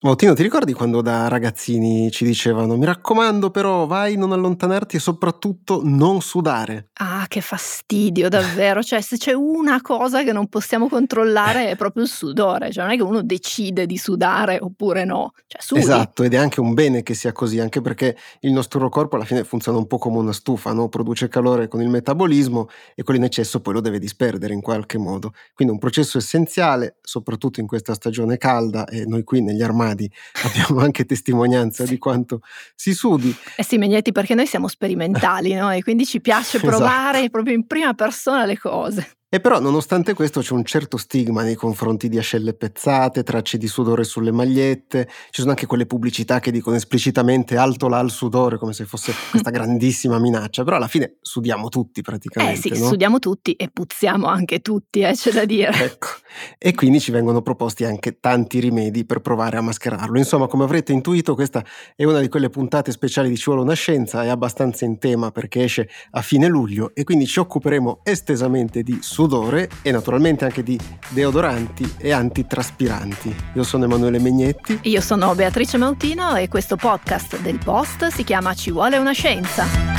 Mautino, ti ricordi quando da ragazzini ci dicevano mi raccomando però vai non allontanarti e soprattutto non sudare? Ah, che fastidio, davvero. Cioè, se c'è una cosa che non possiamo controllare è proprio il sudore. Cioè, non è che uno decide di sudare oppure no. Cioè, sudi. Esatto, ed è anche un bene che sia così, anche perché il nostro corpo alla fine funziona un po' come una stufa, no? Produce calore con il metabolismo e quello in eccesso poi lo deve disperdere in qualche modo. Quindi è un processo essenziale, soprattutto in questa stagione calda e noi qui negli armadi armadi abbiamo anche testimonianza sì. di quanto si sudi. Eh sì, Megnetti, perché noi siamo sperimentali, no? E quindi ci piace provare esatto. proprio in prima persona le cose. E però nonostante questo c'è un certo stigma nei confronti di ascelle pezzate, tracce di sudore sulle magliette, ci sono anche quelle pubblicità che dicono esplicitamente alto là al sudore come se fosse questa grandissima minaccia, però alla fine sudiamo tutti praticamente. Eh sì, no? sudiamo tutti e puzziamo anche tutti, eh, c'è da dire. Ecco, e quindi ci vengono proposti anche tanti rimedi per provare a mascherarlo. Insomma, come avrete intuito, questa è una di quelle puntate speciali di Ci vuole una scienza, è abbastanza in tema perché esce a fine luglio e quindi ci occuperemo estesamente di sudore e naturalmente anche di deodoranti e antitraspiranti. Io sono Emanuele Megnetti. Io sono Beatrice Mautino e questo podcast del Post si chiama Ci vuole una scienza.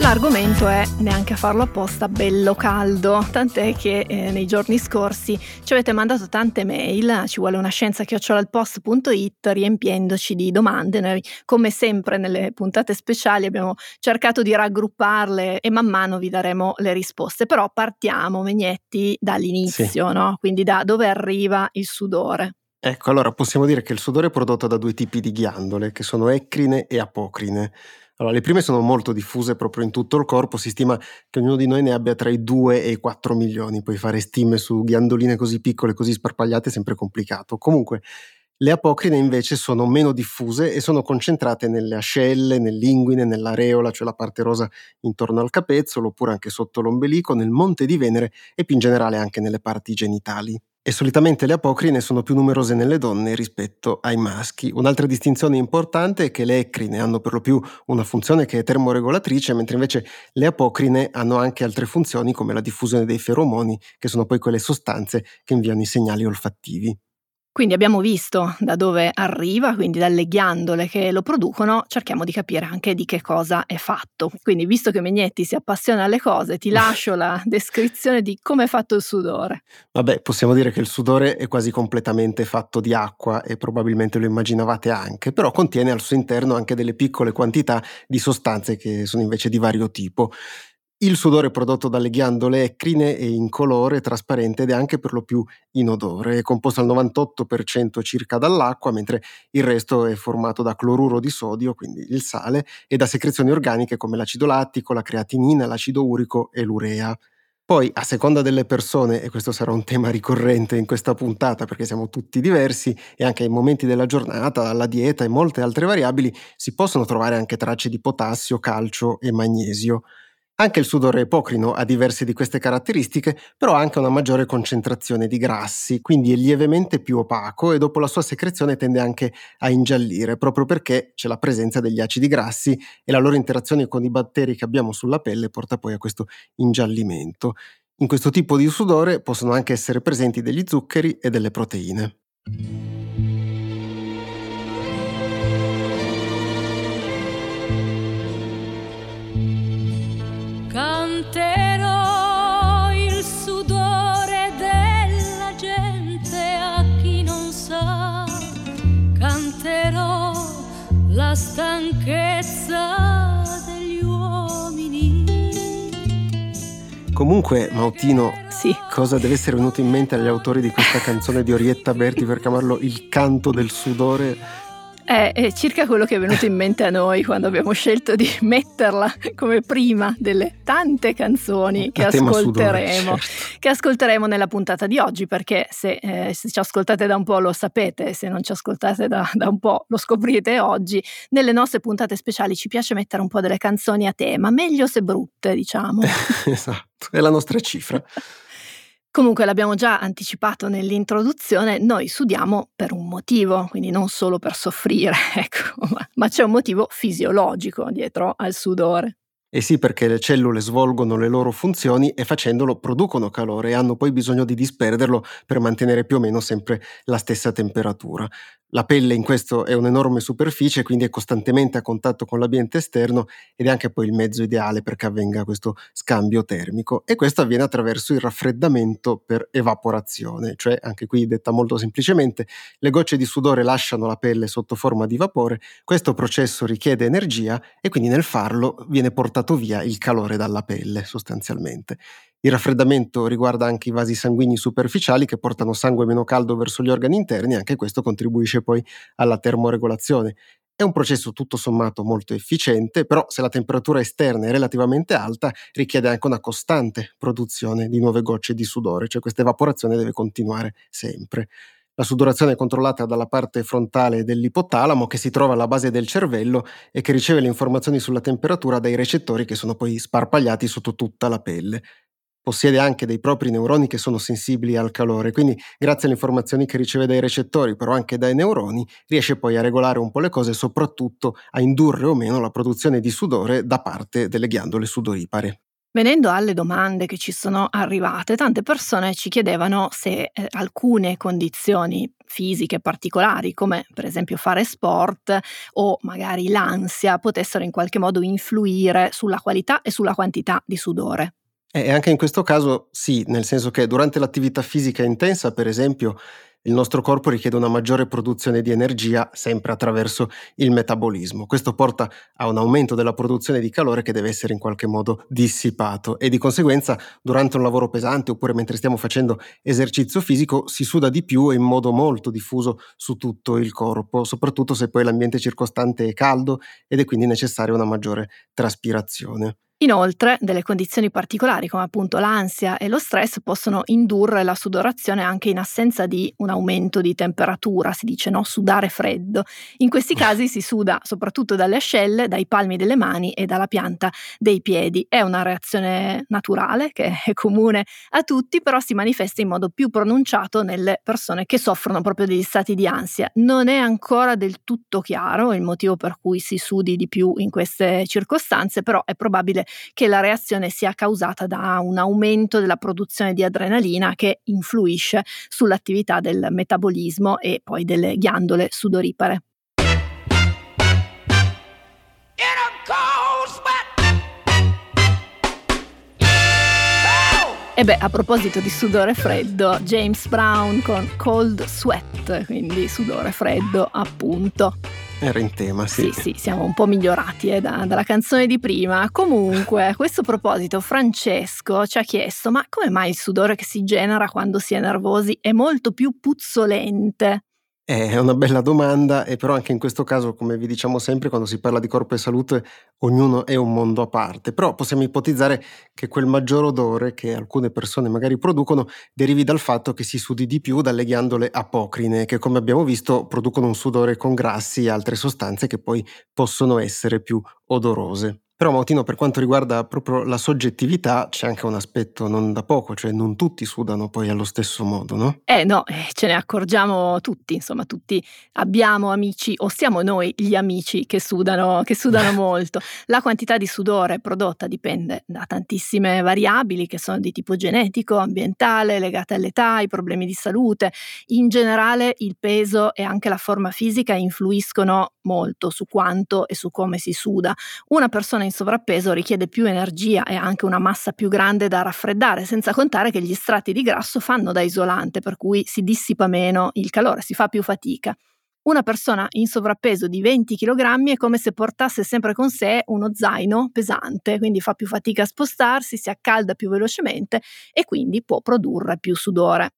L'argomento è, neanche a farlo apposta, bello caldo, tant'è che eh, nei giorni scorsi ci avete mandato tante mail, ci vuole una scienza chiocciolaalpost.it riempiendoci di domande, noi come sempre nelle puntate speciali abbiamo cercato di raggrupparle e man mano vi daremo le risposte, però partiamo Megnetti dall'inizio, sì. no? quindi da dove arriva il sudore. Ecco, allora possiamo dire che il sudore è prodotto da due tipi di ghiandole, che sono ecrine e apocrine. Allora, le prime sono molto diffuse proprio in tutto il corpo, si stima che ognuno di noi ne abbia tra i 2 e i 4 milioni, poi fare stime su ghiandoline così piccole, così sparpagliate è sempre complicato. Comunque, le apocrine invece sono meno diffuse e sono concentrate nelle ascelle, nell'inguine, nell'areola, cioè la parte rosa intorno al capezzolo, oppure anche sotto l'ombelico, nel monte di Venere e più in generale anche nelle parti genitali e solitamente le apocrine sono più numerose nelle donne rispetto ai maschi. Un'altra distinzione importante è che le ecrine hanno per lo più una funzione che è termoregolatrice, mentre invece le apocrine hanno anche altre funzioni come la diffusione dei feromoni, che sono poi quelle sostanze che inviano i segnali olfattivi. Quindi abbiamo visto da dove arriva, quindi dalle ghiandole che lo producono, cerchiamo di capire anche di che cosa è fatto. Quindi visto che Megnetti si appassiona alle cose, ti lascio la descrizione di come è fatto il sudore. Vabbè, possiamo dire che il sudore è quasi completamente fatto di acqua e probabilmente lo immaginavate anche, però contiene al suo interno anche delle piccole quantità di sostanze che sono invece di vario tipo. Il sudore prodotto dalle ghiandole è incolore, trasparente ed è anche per lo più inodore. È composto al 98% circa dall'acqua, mentre il resto è formato da cloruro di sodio, quindi il sale, e da secrezioni organiche come l'acido lattico, la creatinina, l'acido urico e l'urea. Poi, a seconda delle persone, e questo sarà un tema ricorrente in questa puntata perché siamo tutti diversi e anche ai momenti della giornata, alla dieta e molte altre variabili, si possono trovare anche tracce di potassio, calcio e magnesio. Anche il sudore epocrino ha diverse di queste caratteristiche, però ha anche una maggiore concentrazione di grassi, quindi è lievemente più opaco e dopo la sua secrezione tende anche a ingiallire, proprio perché c'è la presenza degli acidi grassi e la loro interazione con i batteri che abbiamo sulla pelle porta poi a questo ingiallimento. In questo tipo di sudore possono anche essere presenti degli zuccheri e delle proteine. Comunque, Mautino, sì. cosa deve essere venuto in mente agli autori di questa canzone di Orietta Berti per chiamarlo Il canto del sudore? È, circa quello che è venuto in mente a noi quando abbiamo scelto di metterla come prima delle tante canzoni che ascolteremo, sudore, certo. che ascolteremo nella puntata di oggi, perché se, eh, se, ci ascoltate da un po' lo sapete, se non ci ascoltate da, da un po' lo scoprirete oggi. Nelle nostre puntate speciali ci piace mettere un po' delle canzoni a tema, meglio se brutte, diciamo. esatto, è la nostra cifra. Comunque l'abbiamo già anticipato nell'introduzione, noi sudiamo per un motivo, quindi non solo per soffrire, ecco, ma, ma c'è un motivo fisiologico dietro al sudore. Eh sì, perché le cellule svolgono le loro funzioni e facendolo producono calore e hanno poi bisogno di disperderlo per mantenere più o meno sempre la stessa temperatura. La pelle in questo è un'enorme superficie, quindi è costantemente a contatto con l'ambiente esterno ed è anche poi il mezzo ideale perché avvenga questo scambio termico e questo avviene attraverso il raffreddamento per evaporazione, cioè anche qui detta molto semplicemente, le gocce di sudore lasciano la pelle sotto forma di vapore, questo processo richiede energia e quindi nel farlo viene portato via il calore dalla pelle sostanzialmente. Il raffreddamento riguarda anche i vasi sanguigni superficiali che portano sangue meno caldo verso gli organi interni, anche questo contribuisce poi alla termoregolazione. È un processo tutto sommato molto efficiente, però se la temperatura esterna è relativamente alta richiede anche una costante produzione di nuove gocce di sudore, cioè questa evaporazione deve continuare sempre. La sudorazione è controllata dalla parte frontale dell'ipotalamo che si trova alla base del cervello e che riceve le informazioni sulla temperatura dai recettori che sono poi sparpagliati sotto tutta la pelle possiede anche dei propri neuroni che sono sensibili al calore, quindi grazie alle informazioni che riceve dai recettori, però anche dai neuroni, riesce poi a regolare un po' le cose e soprattutto a indurre o meno la produzione di sudore da parte delle ghiandole sudoripare. Venendo alle domande che ci sono arrivate, tante persone ci chiedevano se eh, alcune condizioni fisiche particolari, come per esempio fare sport o magari l'ansia, potessero in qualche modo influire sulla qualità e sulla quantità di sudore. E anche in questo caso sì, nel senso che durante l'attività fisica intensa, per esempio, il nostro corpo richiede una maggiore produzione di energia sempre attraverso il metabolismo. Questo porta a un aumento della produzione di calore che deve essere in qualche modo dissipato e di conseguenza durante un lavoro pesante oppure mentre stiamo facendo esercizio fisico si suda di più e in modo molto diffuso su tutto il corpo, soprattutto se poi l'ambiente circostante è caldo ed è quindi necessaria una maggiore traspirazione. Inoltre, delle condizioni particolari come appunto l'ansia e lo stress possono indurre la sudorazione anche in assenza di un aumento di temperatura, si dice no, sudare freddo. In questi casi si suda soprattutto dalle ascelle, dai palmi delle mani e dalla pianta dei piedi. È una reazione naturale che è comune a tutti, però si manifesta in modo più pronunciato nelle persone che soffrono proprio degli stati di ansia. Non è ancora del tutto chiaro il motivo per cui si sudi di più in queste circostanze, però è probabile che la reazione sia causata da un aumento della produzione di adrenalina che influisce sull'attività del metabolismo e poi delle ghiandole sudoripare. E beh, a proposito di sudore freddo, James Brown con Cold Sweat, quindi sudore freddo appunto. Era in tema, sì. Sì, sì, siamo un po' migliorati eh, da, dalla canzone di prima. Comunque, a questo proposito, Francesco ci ha chiesto: ma come mai il sudore che si genera quando si è nervosi è molto più puzzolente? È una bella domanda e però anche in questo caso, come vi diciamo sempre, quando si parla di corpo e salute, ognuno è un mondo a parte. Però possiamo ipotizzare che quel maggior odore che alcune persone magari producono derivi dal fatto che si sudi di più dalle ghiandole apocrine, che come abbiamo visto producono un sudore con grassi e altre sostanze che poi possono essere più odorose. Però Mautino, per quanto riguarda proprio la soggettività, c'è anche un aspetto non da poco, cioè non tutti sudano poi allo stesso modo, no? Eh no, eh, ce ne accorgiamo tutti, insomma, tutti abbiamo amici o siamo noi gli amici che sudano, che sudano molto. La quantità di sudore prodotta dipende da tantissime variabili che sono di tipo genetico, ambientale, legate all'età, ai problemi di salute. In generale il peso e anche la forma fisica influiscono molto su quanto e su come si suda. Una persona in sovrappeso richiede più energia e anche una massa più grande da raffreddare, senza contare che gli strati di grasso fanno da isolante, per cui si dissipa meno il calore, si fa più fatica. Una persona in sovrappeso di 20 kg è come se portasse sempre con sé uno zaino pesante, quindi fa più fatica a spostarsi, si accalda più velocemente e quindi può produrre più sudore.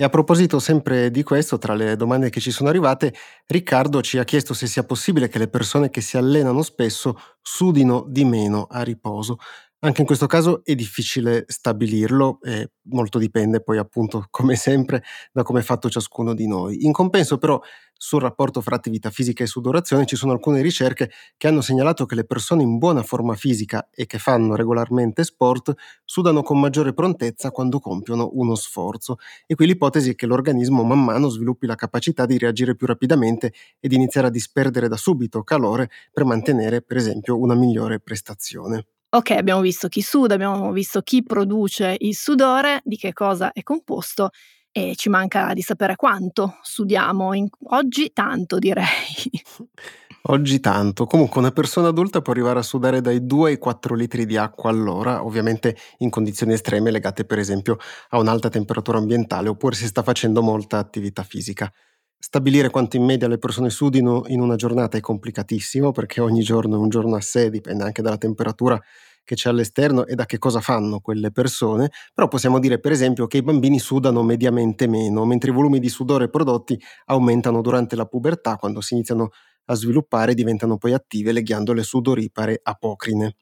E a proposito sempre di questo, tra le domande che ci sono arrivate, Riccardo ci ha chiesto se sia possibile che le persone che si allenano spesso sudino di meno a riposo. Anche in questo caso è difficile stabilirlo e molto dipende poi appunto come sempre da come è fatto ciascuno di noi. In compenso però sul rapporto fra attività fisica e sudorazione ci sono alcune ricerche che hanno segnalato che le persone in buona forma fisica e che fanno regolarmente sport sudano con maggiore prontezza quando compiono uno sforzo e qui l'ipotesi è che l'organismo man mano sviluppi la capacità di reagire più rapidamente e di iniziare a disperdere da subito calore per mantenere per esempio una migliore prestazione. Ok, abbiamo visto chi suda, abbiamo visto chi produce il sudore, di che cosa è composto e ci manca di sapere quanto sudiamo. In... Oggi tanto direi. Oggi tanto. Comunque una persona adulta può arrivare a sudare dai 2 ai 4 litri di acqua all'ora, ovviamente in condizioni estreme legate per esempio a un'alta temperatura ambientale oppure se sta facendo molta attività fisica. Stabilire quanto in media le persone sudino in una giornata è complicatissimo perché ogni giorno è un giorno a sé, dipende anche dalla temperatura che c'è all'esterno e da che cosa fanno quelle persone, però possiamo dire per esempio che i bambini sudano mediamente meno, mentre i volumi di sudore prodotti aumentano durante la pubertà quando si iniziano a sviluppare diventano poi attive le ghiandole sudoripare apocrine.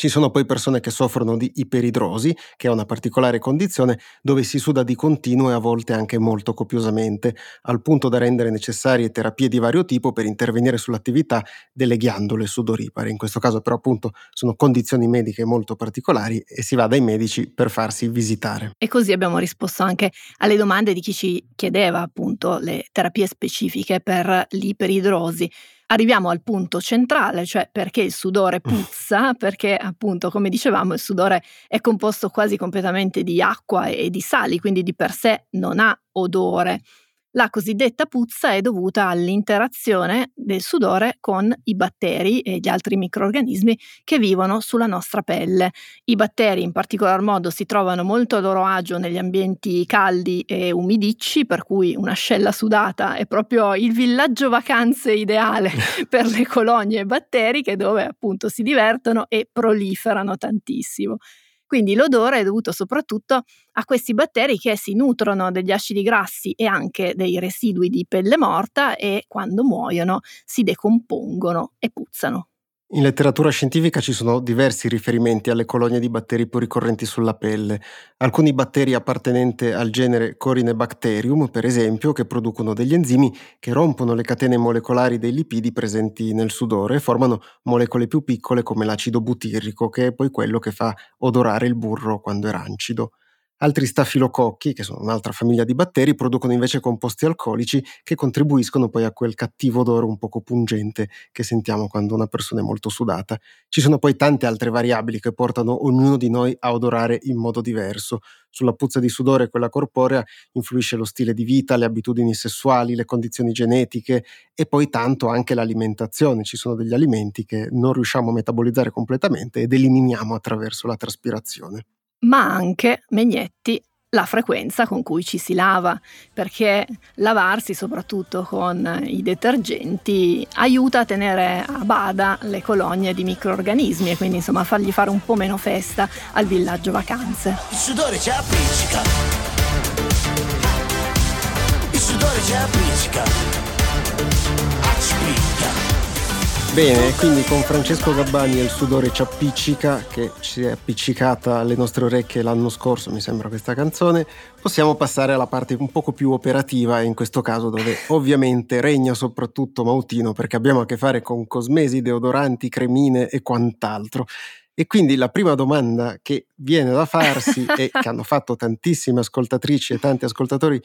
Ci sono poi persone che soffrono di iperidrosi, che è una particolare condizione dove si suda di continuo e a volte anche molto copiosamente, al punto da rendere necessarie terapie di vario tipo per intervenire sull'attività delle ghiandole sudoripare. In questo caso però appunto sono condizioni mediche molto particolari e si va dai medici per farsi visitare. E così abbiamo risposto anche alle domande di chi ci chiedeva appunto le terapie specifiche per l'iperidrosi arriviamo al punto centrale, cioè perché il sudore puzza, perché appunto, come dicevamo, il sudore è composto quasi completamente di acqua e di sali, quindi di per sé non ha odore. La cosiddetta puzza è dovuta all'interazione del sudore con i batteri e gli altri microrganismi che vivono sulla nostra pelle. I batteri in particolar modo si trovano molto a loro agio negli ambienti caldi e umidicci, per cui un'ascella sudata è proprio il villaggio vacanze ideale per le colonie batteriche dove appunto si divertono e proliferano tantissimo. Quindi l'odore è dovuto soprattutto a questi batteri che si nutrono degli acidi grassi e anche dei residui di pelle morta e quando muoiono si decompongono e puzzano. In letteratura scientifica ci sono diversi riferimenti alle colonie di batteri più ricorrenti sulla pelle. Alcuni batteri appartenenti al genere Corinebacterium, per esempio, che producono degli enzimi che rompono le catene molecolari dei lipidi presenti nel sudore e formano molecole più piccole come l'acido butirrico, che è poi quello che fa odorare il burro quando è rancido. Altri stafilococchi, che sono un'altra famiglia di batteri, producono invece composti alcolici che contribuiscono poi a quel cattivo odore un poco pungente che sentiamo quando una persona è molto sudata. Ci sono poi tante altre variabili che portano ognuno di noi a odorare in modo diverso. Sulla puzza di sudore e quella corporea influisce lo stile di vita, le abitudini sessuali, le condizioni genetiche e poi tanto anche l'alimentazione. Ci sono degli alimenti che non riusciamo a metabolizzare completamente ed eliminiamo attraverso la traspirazione ma anche, Megnetti, la frequenza con cui ci si lava, perché lavarsi soprattutto con i detergenti aiuta a tenere a bada le colonie di microorganismi e quindi insomma fargli fare un po' meno festa al villaggio vacanze. Il sudore ci appiccica. Il sudore ci appiccica. Accipicca. Bene, quindi con Francesco Gabbani e il sudore ci appiccica, che ci è appiccicata alle nostre orecchie l'anno scorso, mi sembra questa canzone, possiamo passare alla parte un poco più operativa, in questo caso dove ovviamente regna soprattutto Mautino, perché abbiamo a che fare con cosmesi, deodoranti, cremine e quant'altro. E quindi la prima domanda che viene da farsi e che hanno fatto tantissime ascoltatrici e tanti ascoltatori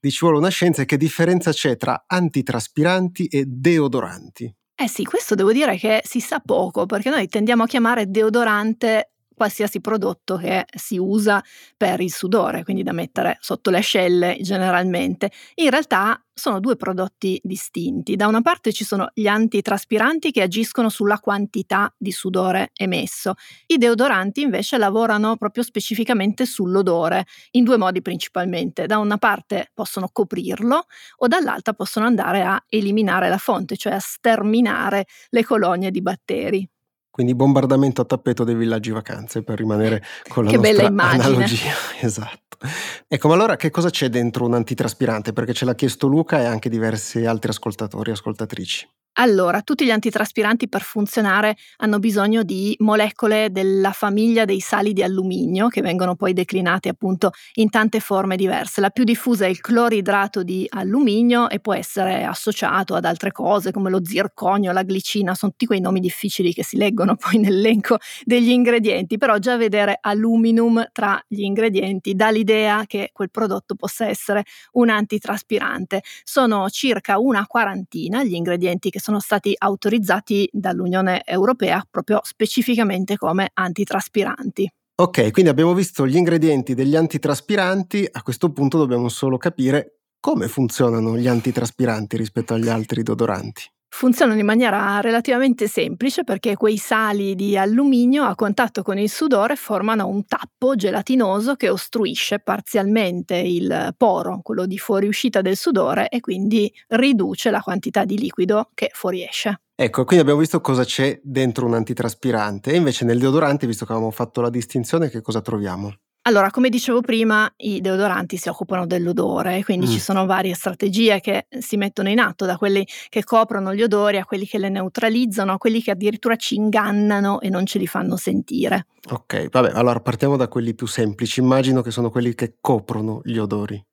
di Ci vuole una scienza è che differenza c'è tra antitraspiranti e deodoranti. Eh sì, questo devo dire che si sa poco, perché noi tendiamo a chiamare deodorante qualsiasi prodotto che si usa per il sudore, quindi da mettere sotto le ascelle generalmente. In realtà sono due prodotti distinti. Da una parte ci sono gli antitraspiranti che agiscono sulla quantità di sudore emesso. I deodoranti invece lavorano proprio specificamente sull'odore, in due modi principalmente. Da una parte possono coprirlo o dall'altra possono andare a eliminare la fonte, cioè a sterminare le colonie di batteri. Quindi bombardamento a tappeto dei villaggi vacanze per rimanere con la che nostra analogia. Esatto. Ecco, ma allora che cosa c'è dentro un antitraspirante? Perché ce l'ha chiesto Luca e anche diversi altri ascoltatori e ascoltatrici. Allora, tutti gli antitraspiranti per funzionare hanno bisogno di molecole della famiglia dei sali di alluminio che vengono poi declinati appunto in tante forme diverse. La più diffusa è il cloridrato di alluminio e può essere associato ad altre cose come lo zirconio, la glicina, sono tutti quei nomi difficili che si leggono poi nell'elenco degli ingredienti, però già vedere aluminum tra gli ingredienti dà l'idea che quel prodotto possa essere un antitraspirante. Sono circa una quarantina gli ingredienti che sono stati autorizzati dall'Unione Europea proprio specificamente come antitraspiranti. Ok, quindi abbiamo visto gli ingredienti degli antitraspiranti, a questo punto dobbiamo solo capire come funzionano gli antitraspiranti rispetto agli altri deodoranti. Funzionano in maniera relativamente semplice perché quei sali di alluminio a contatto con il sudore formano un tappo gelatinoso che ostruisce parzialmente il poro, quello di fuoriuscita del sudore e quindi riduce la quantità di liquido che fuoriesce. Ecco, quindi abbiamo visto cosa c'è dentro un antitraspirante e invece nel deodorante, visto che avevamo fatto la distinzione, che cosa troviamo? Allora, come dicevo prima, i deodoranti si occupano dell'odore, quindi mm. ci sono varie strategie che si mettono in atto, da quelli che coprono gli odori a quelli che le neutralizzano, a quelli che addirittura ci ingannano e non ce li fanno sentire. Ok, vabbè, allora partiamo da quelli più semplici, immagino che sono quelli che coprono gli odori.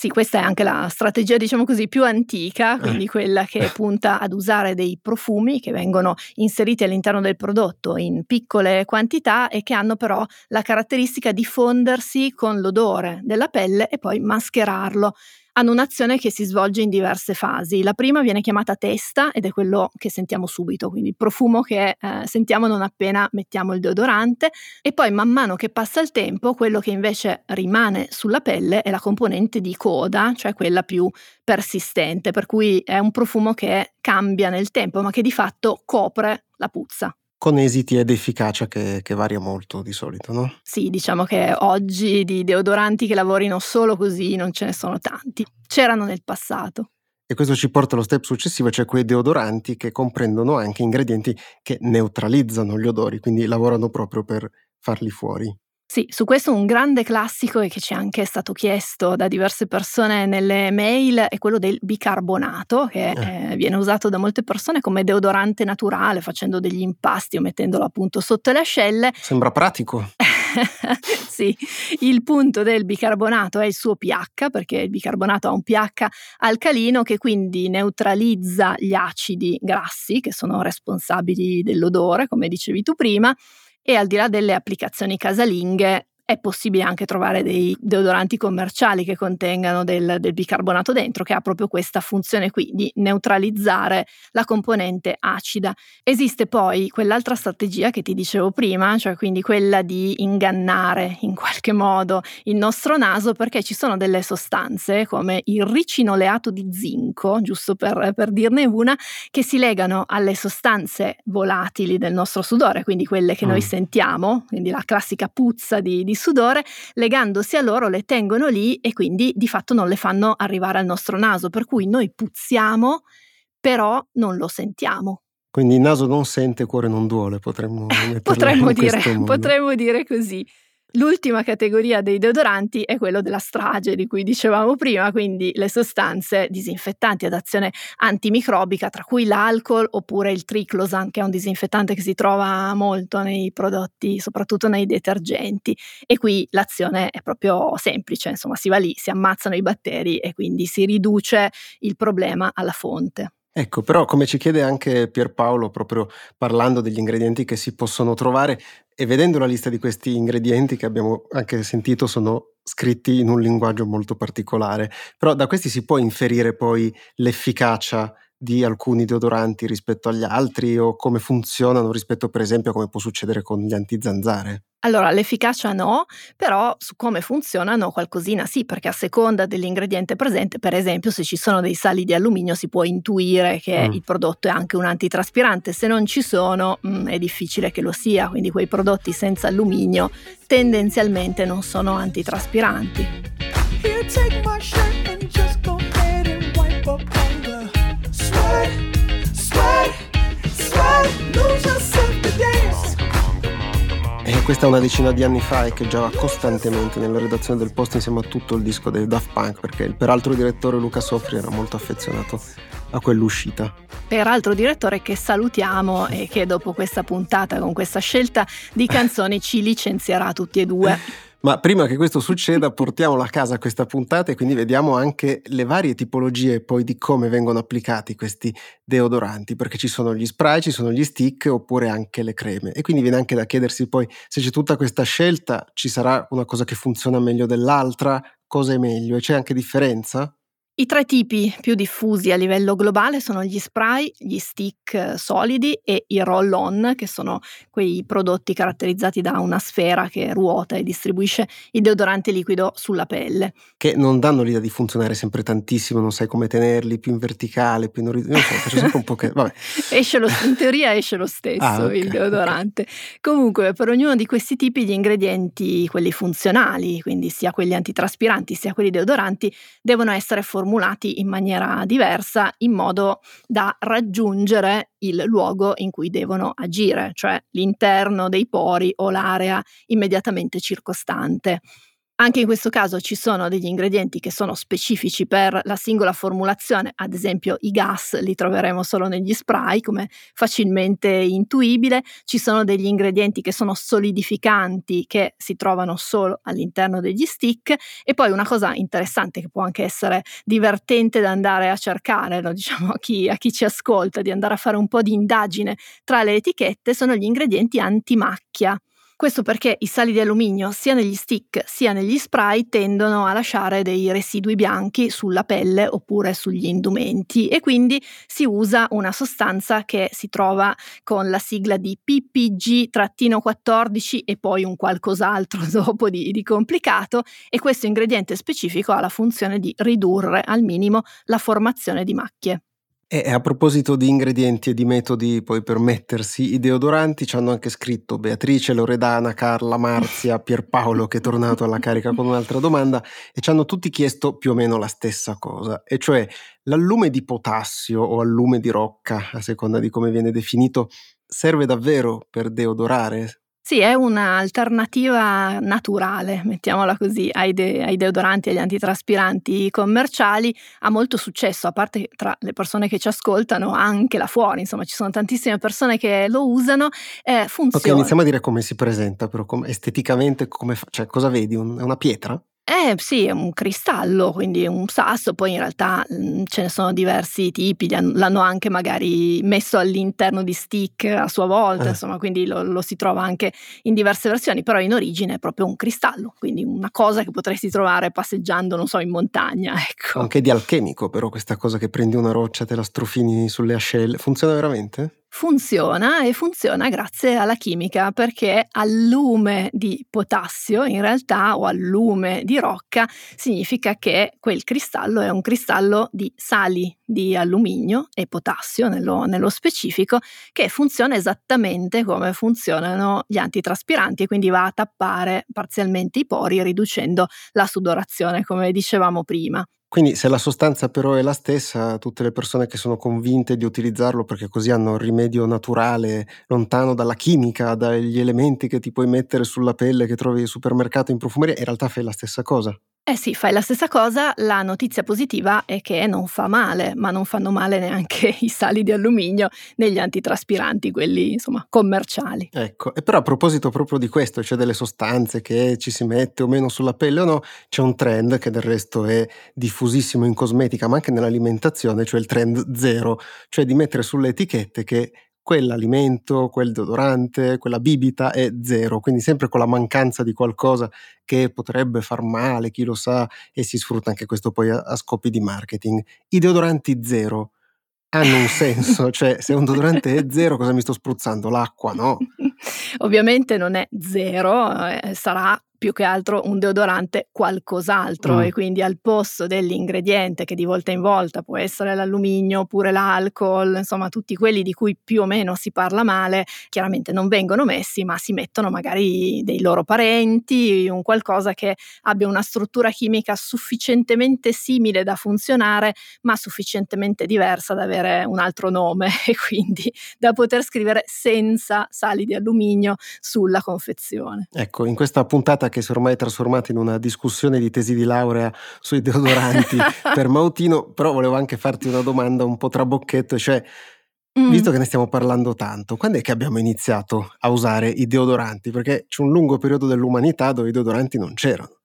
Sì, questa è anche la strategia, diciamo così, più antica, eh. quindi quella che punta ad usare dei profumi che vengono inseriti all'interno del prodotto in piccole quantità e che hanno però la caratteristica di fondersi con l'odore della pelle e poi mascherarlo hanno un'azione che si svolge in diverse fasi. La prima viene chiamata testa ed è quello che sentiamo subito, quindi il profumo che eh, sentiamo non appena mettiamo il deodorante e poi man mano che passa il tempo quello che invece rimane sulla pelle è la componente di coda, cioè quella più persistente, per cui è un profumo che cambia nel tempo ma che di fatto copre la puzza con esiti ed efficacia che, che, varia molto di solito, no? Sì, diciamo che oggi di deodoranti che lavorino solo così non ce ne sono tanti. C'erano nel passato. E questo ci porta allo step successivo, cioè quei deodoranti che comprendono anche ingredienti che neutralizzano gli odori, quindi lavorano proprio per farli fuori. Sì, su questo un grande classico e che ci è anche stato chiesto da diverse persone nelle mail è quello del bicarbonato, che eh. Eh, viene usato da molte persone come deodorante naturale, facendo degli impasti o mettendolo appunto sotto le ascelle. Sembra pratico. sì, il punto del bicarbonato è il suo pH, perché il bicarbonato ha un pH alcalino che quindi neutralizza gli acidi grassi che sono responsabili dell'odore, come dicevi tu prima e al di là delle applicazioni casalinghe è possibile anche trovare dei deodoranti commerciali che contengano del, del, bicarbonato dentro, che ha proprio questa funzione qui di neutralizzare la componente acida. Esiste poi quell'altra strategia che ti dicevo prima, cioè quindi quella di ingannare in qualche modo il nostro naso, perché ci sono delle sostanze come il ricinoleato di zinco, giusto per, per dirne una, che si legano alle sostanze volatili del nostro sudore, quindi quelle che mm. noi sentiamo, quindi la classica puzza di, di sudore, legandosi a loro le tengono lì e quindi di fatto non le fanno arrivare al nostro naso, per cui noi puzziamo, però non lo sentiamo. Quindi il naso non sente, cuore non duole, potremmo, potremmo, dire, potremmo dire così. L'ultima categoria dei deodoranti è quello della strage di cui dicevamo prima, quindi le sostanze disinfettanti ad azione antimicrobica, tra cui l'alcol oppure il triclosan, che è un disinfettante che si trova molto nei prodotti, soprattutto nei detergenti. E qui l'azione è proprio semplice, insomma, si va lì, si ammazzano i batteri e quindi si riduce il problema alla fonte. Ecco, però come ci chiede anche Pierpaolo, proprio parlando degli ingredienti che si possono trovare e vedendo la lista di questi ingredienti che abbiamo anche sentito sono scritti in un linguaggio molto particolare, però da questi si può inferire poi l'efficacia di alcuni deodoranti rispetto agli altri o come funzionano rispetto per esempio a come può succedere con gli antizanzare? Allora, l'efficacia no, però su come funzionano qualcosina sì, perché a seconda dell'ingrediente presente, per esempio, se ci sono dei sali di alluminio si può intuire che mm. il prodotto è anche un antitraspirante, se non ci sono mh, mm, è difficile che lo sia, quindi quei prodotti senza alluminio tendenzialmente non sono antitraspiranti. Here, e questa è una decina di anni fa e che già va costantemente nella redazione del post insieme a tutto il disco dei Daft Punk perché il peraltro direttore Luca Sofri era molto affezionato a quell'uscita. Peraltro direttore che salutiamo e che dopo questa puntata con questa scelta di canzoni ci licenzierà tutti e due. Ma prima che questo succeda, portiamolo a casa questa puntata e quindi vediamo anche le varie tipologie poi di come vengono applicati questi deodoranti, perché ci sono gli spray, ci sono gli stick oppure anche le creme. E quindi viene anche da chiedersi poi se c'è tutta questa scelta, ci sarà una cosa che funziona meglio dell'altra, cosa è meglio e c'è anche differenza? I tre tipi più diffusi a livello globale sono gli spray, gli stick eh, solidi e i roll-on, che sono quei prodotti caratterizzati da una sfera che ruota e distribuisce il deodorante liquido sulla pelle. Che non danno l'idea di funzionare sempre tantissimo, non sai come tenerli, più in verticale, più in orizzontale. So, faccio sempre un po' che... Vabbè. esce lo, in teoria esce lo stesso ah, okay, il deodorante. Okay. Comunque, per ognuno di questi tipi gli ingredienti, quelli funzionali, quindi sia quelli antitraspiranti sia quelli deodoranti, devono essere formulati formulati in maniera diversa in modo da raggiungere il luogo in cui devono agire, cioè l'interno dei pori o l'area immediatamente circostante. Anche in questo caso ci sono degli ingredienti che sono specifici per la singola formulazione, ad esempio i gas li troveremo solo negli spray, come facilmente intuibile, ci sono degli ingredienti che sono solidificanti che si trovano solo all'interno degli stick. E poi una cosa interessante che può anche essere divertente da andare a cercare, lo diciamo a chi, a chi ci ascolta, di andare a fare un po' di indagine tra le etichette, sono gli ingredienti antimacchia. Questo perché i sali di alluminio sia negli stick sia negli spray tendono a lasciare dei residui bianchi sulla pelle oppure sugli indumenti e quindi si usa una sostanza che si trova con la sigla di PPG-14 e poi un qualcos'altro dopo di, di complicato e questo ingrediente specifico ha la funzione di ridurre al minimo la formazione di macchie. E a proposito di ingredienti e di metodi poi per mettersi i deodoranti, ci hanno anche scritto Beatrice, Loredana, Carla, Marzia, Pierpaolo che è tornato alla carica con un'altra domanda e ci hanno tutti chiesto più o meno la stessa cosa, e cioè l'allume di potassio o allume di rocca, a seconda di come viene definito, serve davvero per deodorare? Sì, è un'alternativa naturale, mettiamola così, ai, de- ai deodoranti e agli antitraspiranti commerciali. Ha molto successo, a parte tra le persone che ci ascoltano, anche là fuori, insomma, ci sono tantissime persone che lo usano. Eh, funziona. Ok, iniziamo a dire come si presenta, però com- esteticamente, come fa- cioè, cosa vedi? Un- è una pietra? Eh sì, è un cristallo, quindi un sasso, poi in realtà mh, mhmm, ce ne sono diversi tipi, l'hanno anche magari messo all'interno di stick a sua volta, eh. insomma, quindi lo, lo, si trova anche in diverse versioni, però in origine è proprio un cristallo, quindi una cosa che potresti trovare passeggiando, non so, in montagna, ecco. Anche di alchemico però questa cosa che prendi una roccia, te la strofini sulle ascelle, funziona veramente? Funziona e funziona grazie alla chimica perché al lume di potassio in realtà o al lume di rocca significa che quel cristallo è un cristallo di sali di alluminio e potassio nello, nello specifico che funziona esattamente come funzionano gli antitraspiranti e quindi va a tappare parzialmente i pori riducendo la sudorazione come dicevamo prima. Quindi se la sostanza però è la stessa, tutte le persone che sono convinte di utilizzarlo perché così hanno un rimedio naturale, lontano dalla chimica, dagli elementi che ti puoi mettere sulla pelle che trovi al supermercato in profumeria, in realtà fai la stessa cosa. Eh sì, fai la stessa cosa, la notizia positiva è che non fa male, ma non fanno male neanche i sali di alluminio negli antitraspiranti, quelli insomma commerciali. Ecco, e però a proposito proprio di questo, cioè delle sostanze che ci si mette o meno sulla pelle o no, c'è un trend che del resto è diffusissimo in cosmetica, ma anche nell'alimentazione, cioè il trend zero, cioè di mettere sulle etichette che quell'alimento, quel deodorante, quella bibita è zero, quindi sempre con la mancanza di qualcosa che potrebbe far male, chi lo sa, e si sfrutta anche questo poi a, a scopi di marketing. I deodoranti zero hanno un senso, cioè se un deodorante è zero cosa mi sto spruzzando? L'acqua, no? Ovviamente non è zero, eh, sarà più che altro un deodorante qualcos'altro mm. e quindi al posto dell'ingrediente che di volta in volta può essere l'alluminio oppure l'alcol, insomma tutti quelli di cui più o meno si parla male, chiaramente non vengono messi ma si mettono magari dei loro parenti, un qualcosa che abbia una struttura chimica sufficientemente simile da funzionare ma sufficientemente diversa da avere un altro nome e quindi da poter scrivere senza sali di alluminio sulla confezione. Ecco, in questa puntata che si è ormai trasformata in una discussione di tesi di laurea sui deodoranti per Mautino, però volevo anche farti una domanda un po' trabocchetto, cioè mm. visto che ne stiamo parlando tanto, quando è che abbiamo iniziato a usare i deodoranti? Perché c'è un lungo periodo dell'umanità dove i deodoranti non c'erano.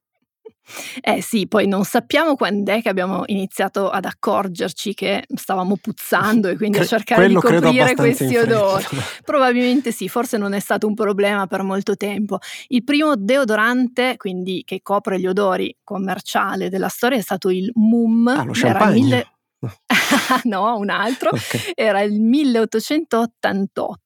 Eh sì, poi non sappiamo quando è che abbiamo iniziato ad accorgerci che stavamo puzzando e quindi a cercare di coprire questi odori. Probabilmente sì, forse non è stato un problema per molto tempo. Il primo deodorante, quindi che copre gli odori commerciale della storia, è stato il Mum. Ah, lo champagne? Mille... no, un altro. Okay. Era il 1888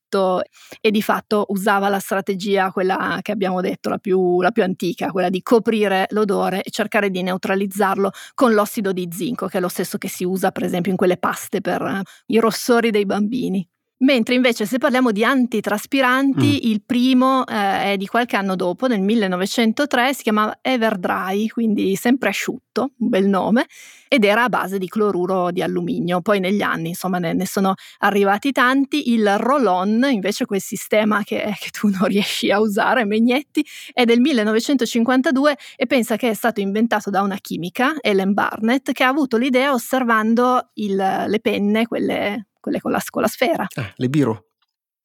e di fatto usava la strategia, quella che abbiamo detto, la più, la più, antica, quella di coprire l'odore e cercare di neutralizzarlo con l'ossido di zinco, che è lo stesso che si usa per esempio in quelle paste per uh, i rossori dei bambini. Mentre invece se parliamo di antitraspiranti, mm. il primo eh, è di qualche anno dopo, nel 1903, si chiamava Everdry, quindi sempre asciutto, un bel nome, ed era a base di cloruro di alluminio. Poi negli anni, insomma, ne, ne sono arrivati tanti. Il roll-on, invece quel sistema che, che tu non riesci a usare, Megnetti, è del 1952 e pensa che è stato inventato da una chimica, Ellen Barnett, che ha avuto l'idea osservando il, le penne, quelle quelle con la, con la sfera. Ah, le biro.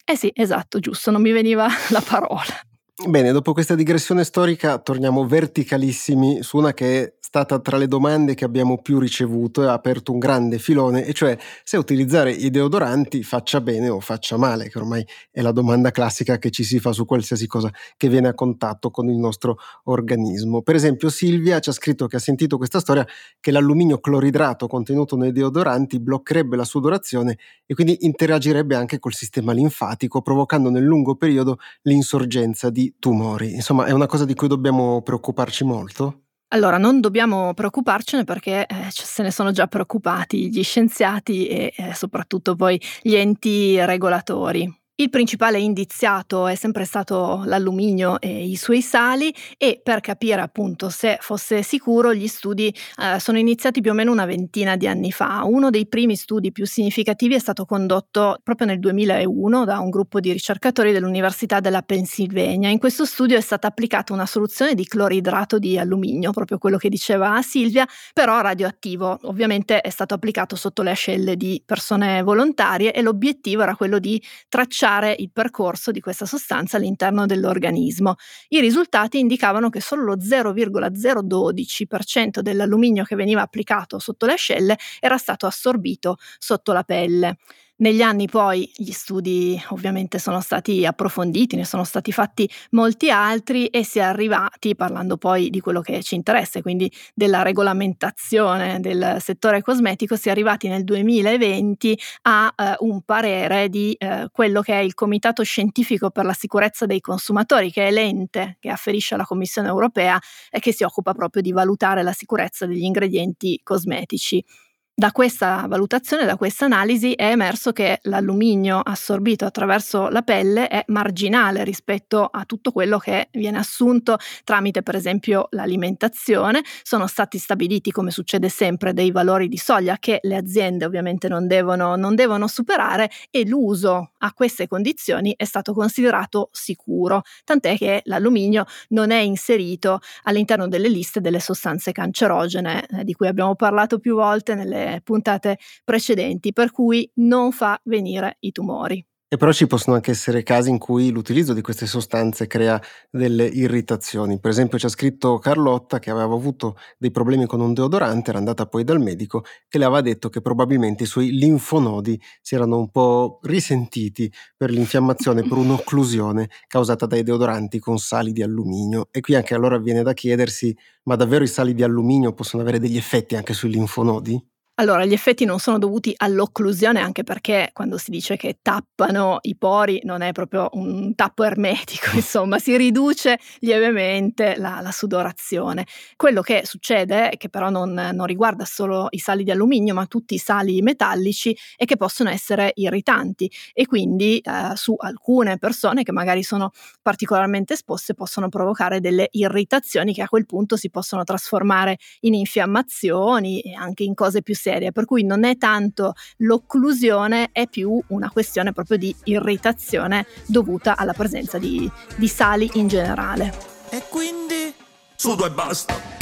Eh sì, esatto, giusto, non mi veniva la parola. Bene, dopo questa digressione storica torniamo verticalissimi su una che è stata tra le domande che abbiamo più ricevuto e ha aperto un grande filone, e cioè se utilizzare i deodoranti faccia bene o faccia male, che ormai è la domanda classica che ci si fa su qualsiasi cosa che viene a contatto con il nostro organismo. Per esempio Silvia ci ha scritto che ha sentito questa storia che l'alluminio cloridrato contenuto nei deodoranti bloccherebbe la sudorazione e quindi interagirebbe anche col sistema linfatico, provocando nel lungo periodo l'insorgenza di tumori. Insomma, è una cosa di cui dobbiamo preoccuparci molto? Allora, non dobbiamo preoccuparcene perché eh, se ne sono già preoccupati gli scienziati e eh, soprattutto poi gli enti regolatori. Il principale indiziato è sempre stato l'alluminio e i suoi sali e per capire appunto se fosse sicuro gli studi eh, sono iniziati più o meno una ventina di anni fa. Uno dei primi studi più significativi è stato condotto proprio nel 2001 da un gruppo di ricercatori dell'Università della Pennsylvania. In questo studio è stata applicata una soluzione di cloridrato di alluminio, proprio quello che diceva Silvia, però radioattivo. Ovviamente è stato applicato sotto le ascelle di persone volontarie e l'obiettivo era quello di tracciare tracciare il percorso di questa sostanza all'interno dell'organismo. I risultati indicavano che solo lo 0,012% dell'alluminio che veniva applicato sotto le ascelle era stato assorbito sotto la pelle. Negli anni poi gli studi ovviamente sono stati approfonditi, ne sono stati fatti molti altri e si è arrivati, parlando poi di quello che ci interessa, quindi della regolamentazione del settore cosmetico, si è arrivati nel 2020 a eh, un parere di eh, quello che è il Comitato Scientifico per la Sicurezza dei Consumatori, che è l'ente che afferisce alla Commissione europea e che si occupa proprio di valutare la sicurezza degli ingredienti cosmetici. Da questa valutazione, da questa analisi, è emerso che l'alluminio assorbito attraverso la pelle è marginale rispetto a tutto quello che viene assunto tramite, per esempio, l'alimentazione. Sono stati stabiliti, come succede sempre, dei valori di soglia che le aziende ovviamente non devono, non devono superare e l'uso a queste condizioni è stato considerato sicuro, tant'è che l'alluminio non è inserito all'interno delle liste delle sostanze cancerogene eh, di cui abbiamo parlato più volte nelle puntate precedenti, per cui non fa venire i tumori. E però ci possono anche essere casi in cui l'utilizzo di queste sostanze crea delle irritazioni. Per esempio ci ha scritto Carlotta che aveva avuto dei problemi con un deodorante, era andata poi dal medico che le aveva detto che probabilmente i suoi linfonodi si erano un po' risentiti per l'infiammazione, per un'occlusione causata dai deodoranti con sali di alluminio. E qui anche allora viene da chiedersi, ma davvero i sali di alluminio possono avere degli effetti anche sui linfonodi? Allora, gli effetti non sono dovuti all'occlusione, anche perché quando si dice che tappano i pori non è proprio un tappo ermetico, insomma, si riduce lievemente la, la sudorazione. Quello che succede, che però non, non, riguarda solo i sali di alluminio, ma tutti i sali metallici, è che possono essere irritanti e quindi eh, su alcune persone che magari sono particolarmente esposte possono provocare delle irritazioni che a quel punto si possono trasformare in infiammazioni e anche in cose più seria, per cui non è tanto l'occlusione, è più una questione proprio di irritazione dovuta alla presenza di, di sali in generale. E quindi sudo e basta.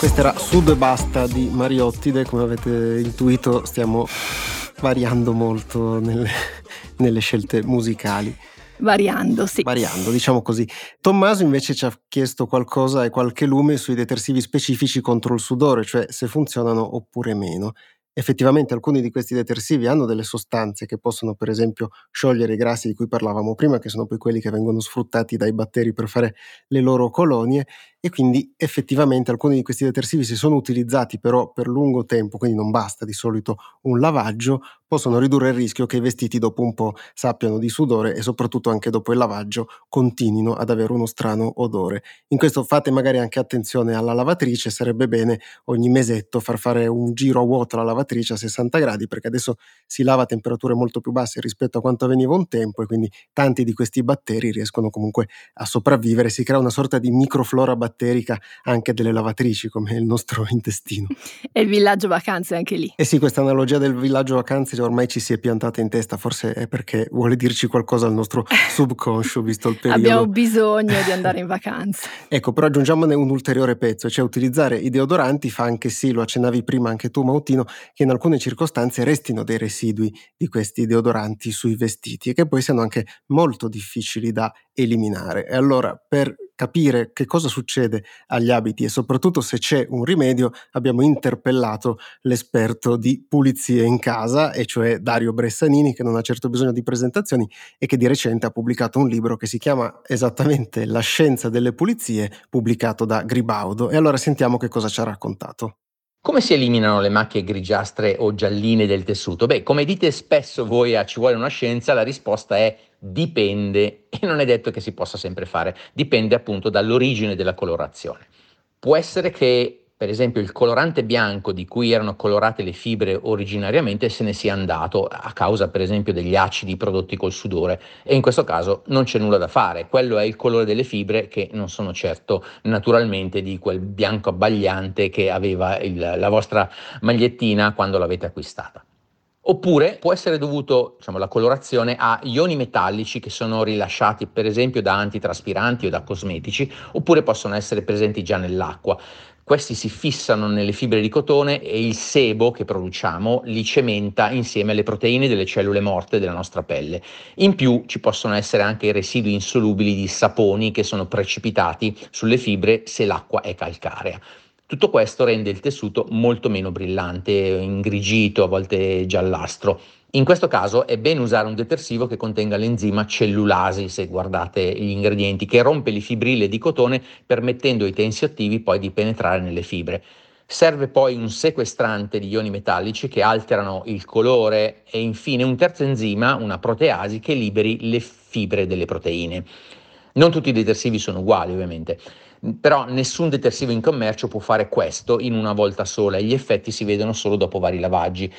Questa era Sud e Basta di Mariottide, come avete intuito stiamo variando molto nelle, nelle scelte musicali. Variando, sì. Variando, diciamo così. Tommaso invece ci ha chiesto qualcosa e qualche lume sui detersivi specifici contro il sudore, cioè se funzionano oppure meno. Effettivamente alcuni di questi detersivi hanno delle sostanze che possono per esempio sciogliere i grassi di cui parlavamo prima, che sono poi quelli che vengono sfruttati dai batteri per fare le loro colonie e quindi effettivamente alcuni di questi detersivi si sono utilizzati però per lungo tempo, quindi non basta di solito un lavaggio, possono ridurre il rischio che i vestiti dopo un po' sappiano di sudore e soprattutto anche dopo il lavaggio continuino ad avere uno strano odore. In questo fate magari anche attenzione alla lavatrice, sarebbe bene ogni mesetto far fare un giro a vuoto alla lavatrice a 60 gradi perché adesso si lava a temperature molto più basse rispetto a quanto avveniva un tempo e quindi tanti di questi batteri riescono comunque a sopravvivere, si crea una sorta di microflora batterica batterica anche delle lavatrici come il nostro intestino. E il villaggio vacanze anche lì. Eh sì, questa analogia del villaggio vacanze ormai ci si è piantata in testa, forse è perché vuole dirci qualcosa al nostro subconscio visto il periodo. Abbiamo bisogno di andare in vacanza. ecco, però aggiungiamone un ulteriore pezzo, cioè utilizzare i deodoranti fa anche sì, lo accennavi prima anche tu Mautino, che in alcune circostanze restino dei residui di questi deodoranti sui vestiti e che poi siano anche molto difficili da eliminare. E allora per capire che cosa succede agli abiti e soprattutto se c'è un rimedio, abbiamo interpellato l'esperto di pulizie in casa, e cioè Dario Bressanini, che non ha certo bisogno di presentazioni e che di recente ha pubblicato un libro che si chiama esattamente La scienza delle pulizie, pubblicato da Gribaudo. E allora sentiamo che cosa ci ha raccontato. Come si eliminano le macchie grigiastre o gialline del tessuto? Beh, come dite spesso voi a Ci vuole una scienza, la risposta è dipende e non è detto che si possa sempre fare, dipende appunto dall'origine della colorazione. Può essere che per esempio il colorante bianco di cui erano colorate le fibre originariamente se ne sia andato a causa per esempio degli acidi prodotti col sudore e in questo caso non c'è nulla da fare, quello è il colore delle fibre che non sono certo naturalmente di quel bianco abbagliante che aveva il, la vostra magliettina quando l'avete acquistata. Oppure può essere dovuto diciamo, la colorazione a ioni metallici che sono rilasciati per esempio da antitraspiranti o da cosmetici, oppure possono essere presenti già nell'acqua. Questi si fissano nelle fibre di cotone e il sebo che produciamo li cementa insieme alle proteine delle cellule morte della nostra pelle. In più ci possono essere anche i residui insolubili di saponi che sono precipitati sulle fibre se l'acqua è calcarea. Tutto questo rende il tessuto molto meno brillante, ingrigito, a volte giallastro. In questo caso è bene usare un detersivo che contenga l'enzima cellulasi, se guardate gli ingredienti, che rompe le fibrille di cotone permettendo ai tensioattivi poi di penetrare nelle fibre. Serve poi un sequestrante di ioni metallici che alterano il colore e infine un terzo enzima, una proteasi, che liberi le fibre delle proteine. Non tutti i detersivi sono uguali ovviamente però nessun detersivo in commercio può fare questo in una volta sola e gli effetti si vedono solo dopo vari lavaggi.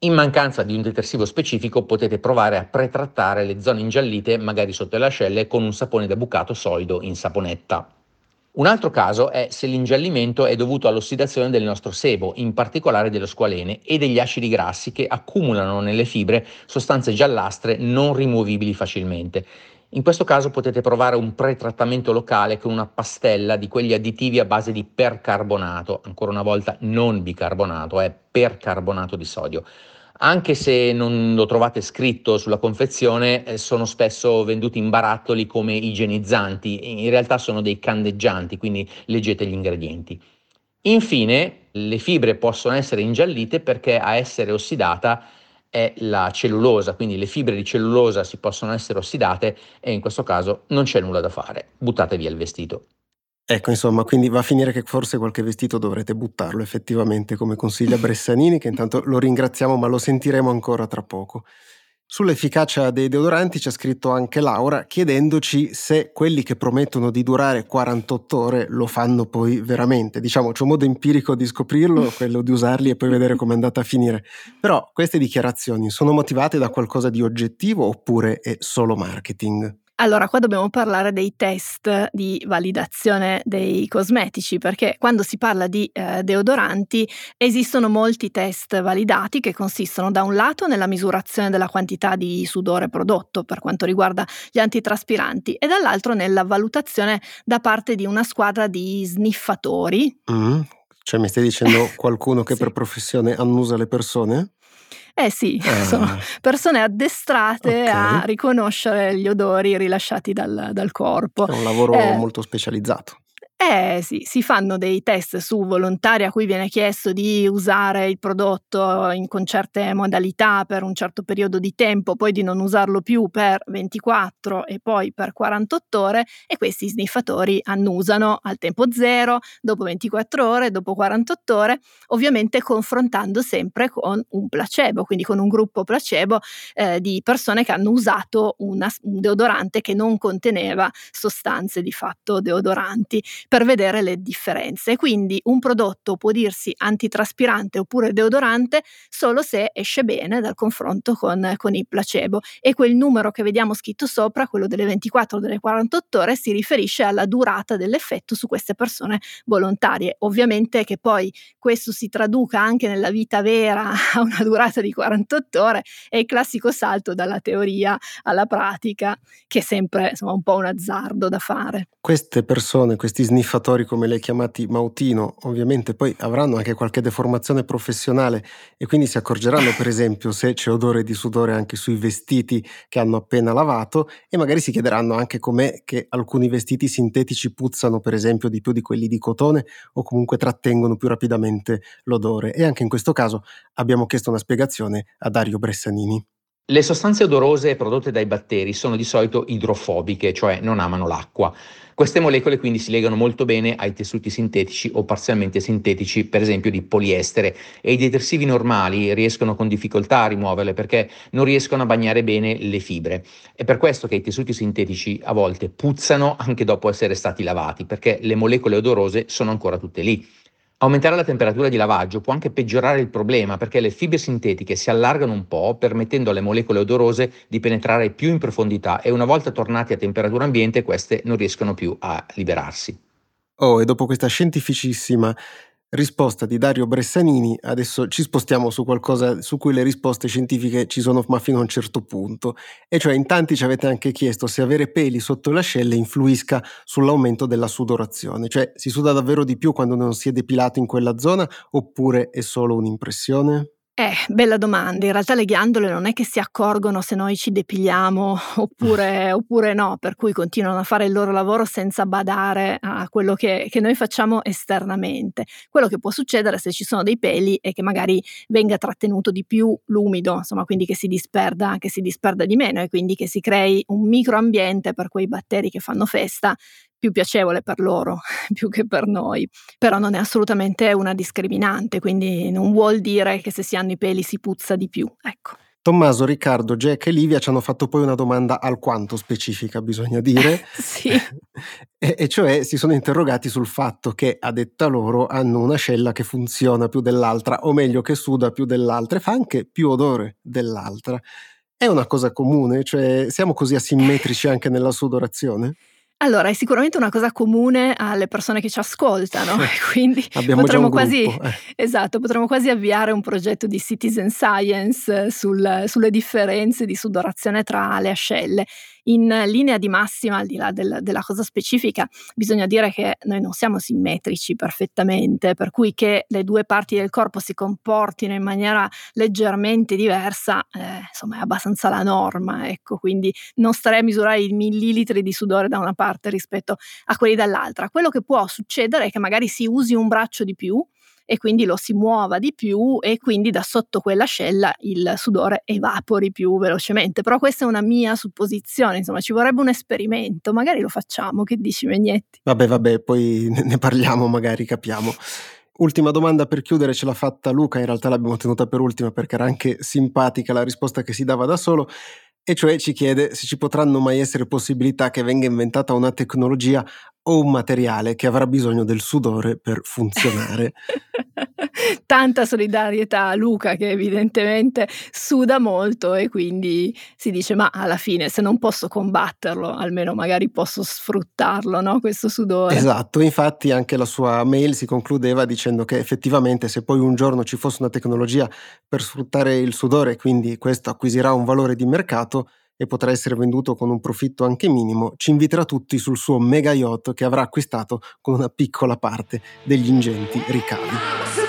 In mancanza di un detersivo specifico potete provare a pretrattare le zone ingiallite, magari sotto le ascelle, con un sapone da bucato solido in saponetta. Un altro caso è se l'ingiallimento è dovuto all'ossidazione del nostro sebo, in particolare dello squalene, e degli acidi grassi che accumulano nelle fibre sostanze giallastre non rimuovibili facilmente. In questo caso potete provare un pretrattamento locale con una pastella di quegli additivi a base di percarbonato, ancora una volta non bicarbonato, è percarbonato di sodio. Anche se non lo trovate scritto sulla confezione, eh, sono spesso venduti in barattoli come igienizzanti, in realtà sono dei candeggianti, quindi leggete gli ingredienti. Infine, le fibre possono essere ingiallite perché a essere ossidata è la cellulosa, quindi le fibre di cellulosa si possono essere ossidate e in questo caso non c'è nulla da fare, buttate via il vestito. Ecco, insomma, quindi va a finire che forse qualche vestito dovrete buttarlo effettivamente, come consiglia Bressanini, che intanto lo ringraziamo, ma lo sentiremo ancora tra poco. Sull'efficacia dei deodoranti ci ha scritto anche Laura chiedendoci se quelli che promettono di durare 48 ore lo fanno poi veramente. Diciamo, c'è un modo empirico di scoprirlo, quello di usarli e poi vedere come è andata a finire. Però queste dichiarazioni sono motivate da qualcosa di oggettivo oppure è solo marketing? Allora, qua dobbiamo parlare dei test di validazione dei cosmetici, perché quando si parla di eh, deodoranti esistono molti test validati che consistono da un lato nella misurazione della quantità di sudore prodotto per quanto riguarda gli antitraspiranti e dall'altro nella valutazione da parte di una squadra di sniffatori. Mm, Cioè mi stai dicendo qualcuno che Sì. per professione annusa le persone? Eh sì, Ah. sono persone addestrate a Ok. riconoscere gli odori rilasciati dal dal corpo. È un lavoro Eh. molto specializzato. Eh sì, si fanno dei test su volontari a cui viene chiesto di usare il prodotto in con certe modalità per un certo periodo di tempo, poi di non usarlo più per 24 e poi per 48 ore e questi sniffatori annusano al tempo zero, dopo 24 ore, dopo 48 ore, ovviamente confrontando sempre con un placebo, quindi con un gruppo placebo eh, di persone che hanno usato una- un deodorante che non conteneva sostanze di fatto deodoranti per vedere le differenze. Quindi un prodotto può dirsi antitraspirante oppure deodorante solo se esce bene dal confronto con, con il placebo e quel numero che vediamo scritto sopra, quello delle 24 o delle 48 ore, si riferisce alla durata dell'effetto su queste persone volontarie. Ovviamente che poi questo si traduca anche nella vita vera a una durata di 48 ore è il classico salto dalla teoria alla pratica, che è sempre insomma, un po' un azzardo da fare. Queste persone, questi sniffatori come li hai chiamati Mautino, ovviamente poi avranno anche qualche deformazione professionale e quindi si accorgeranno per esempio se c'è odore di sudore anche sui vestiti che hanno appena lavato e magari si chiederanno anche com'è che alcuni vestiti sintetici puzzano per esempio di più di quelli di cotone o comunque trattengono più rapidamente l'odore e anche in questo caso abbiamo chiesto una spiegazione a Dario Bressanini. Le sostanze odorose prodotte dai batteri sono di solito idrofobiche, cioè non amano l'acqua. Queste molecole quindi si legano molto bene ai tessuti sintetici o parzialmente sintetici, per esempio di poliestere, e i detersivi normali riescono con difficoltà a rimuoverle perché non riescono a bagnare bene le fibre. È per questo che i tessuti sintetici a volte puzzano anche dopo essere stati lavati, perché le molecole odorose sono ancora tutte lì. Aumentare la temperatura di lavaggio può anche peggiorare il problema perché le fibre sintetiche si allargano un po', permettendo alle molecole odorose di penetrare più in profondità e una volta tornati a temperatura ambiente queste non riescono più a liberarsi. Oh, e dopo questa scientificissima risposta di Dario Bressanini, adesso ci spostiamo su qualcosa su cui le risposte scientifiche ci sono ma fino a un certo punto. E cioè in tanti ci avete anche chiesto se avere peli sotto le ascelle influisca sull'aumento della sudorazione, cioè si suda davvero di più quando non si è depilato in quella zona oppure è solo un'impressione? Eh, bella domanda. In realtà le ghiandole non è che si accorgono se noi ci depiliamo oppure, oppure no, per cui continuano a fare il loro lavoro senza badare a quello che, che noi facciamo esternamente. Quello che può succedere se ci sono dei peli è che magari venga trattenuto di più l'umido, insomma, quindi che si disperda, che si disperda di meno e quindi che si crei un microambiente per quei batteri che fanno festa più piacevole per loro più che per noi, però non è assolutamente una discriminante, quindi non vuol dire che se si hanno i peli si puzza di più, ecco. Tommaso, Riccardo, Jack e Livia ci hanno fatto poi una domanda alquanto specifica, bisogna dire, Sì. e, e cioè si sono interrogati sul fatto che, a detta loro, hanno un'ascella che funziona più dell'altra, o meglio che suda più dell'altra e fa anche più odore dell'altra. È una cosa comune? Cioè siamo così asimmetrici anche nella sudorazione? Allora, è sicuramente una cosa comune alle persone che ci ascoltano, e quindi potremmo quasi, gruppo. eh. esatto, potremmo quasi avviare un progetto di citizen science eh, sul- sulle differenze di sudorazione tra le ascelle. In linea di massima, al di là del- della cosa specifica, bisogna dire che noi non siamo simmetrici perfettamente, per cui che le due parti del corpo si comportino in maniera leggermente diversa, eh, insomma, è abbastanza la norma, ecco, quindi non starei a misurare i millilitri di sudore da una parte rispetto a quelli dall'altra. Quello che può succedere è che magari si usi un braccio di più e quindi lo si muova di più e quindi da sotto quell'ascella il sudore evapori più velocemente. Però questa è una mia supposizione, insomma, ci vorrebbe un esperimento, magari lo facciamo, che dici Megnetti? Vabbè, vabbè, poi ne parliamo, magari capiamo. Ultima domanda per chiudere, ce l'ha fatta Luca, in realtà l'abbiamo tenuta per ultima perché era anche simpatica la risposta che si dava da solo, e cioè ci chiede se ci potranno mai essere possibilità che venga inventata una tecnologia o un materiale che avrà bisogno del sudore per funzionare. Tanta solidarietà a Luca che evidentemente suda molto e quindi si dice ma alla fine se non posso combatterlo almeno magari posso sfruttarlo, no? Questo sudore. Esatto, infatti anche la sua mail si concludeva dicendo che effettivamente se poi un giorno ci fosse una tecnologia per sfruttare il sudore, quindi questo acquisirà un valore di mercato, e potrà essere venduto con un profitto anche minimo, ci inviterà tutti sul suo mega yacht che avrà acquistato con una piccola parte degli ingenti ricavi.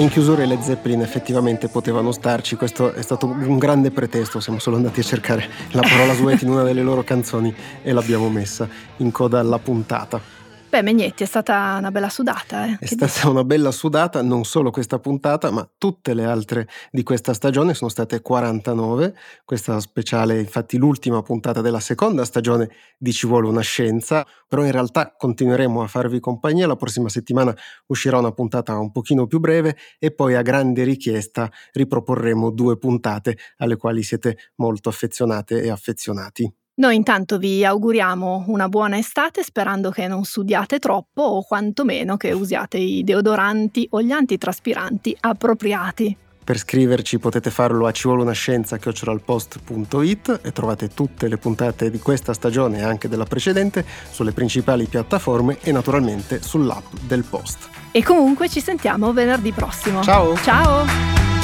In chiusura i Led Zeppelin effettivamente potevano starci, questo è stato un grande pretesto, siamo solo andati a cercare la parola sweat in una delle loro canzoni e l'abbiamo messa in coda alla puntata. Beh, Megnetti, è stata una bella sudata. Eh? È che stata dici? una bella sudata, non solo questa puntata, ma tutte le altre di questa stagione sono state 49. Questa speciale, infatti, l'ultima puntata della seconda stagione di Ci vuole una scienza. Però in realtà continueremo a farvi compagnia. La prossima settimana uscirà una puntata un pochino più breve e poi a grande richiesta riproporremo due puntate alle quali siete molto affezionate e affezionati. Noi intanto vi auguriamo una buona estate sperando che non sudiate troppo o quantomeno che usiate i deodoranti o gli antitraspiranti appropriati. Per scriverci potete farlo a civolunascienza.it e trovate tutte le puntate di questa stagione e anche della precedente sulle principali piattaforme e naturalmente sull'app del Post. E comunque ci sentiamo venerdì prossimo. Ciao! Ciao!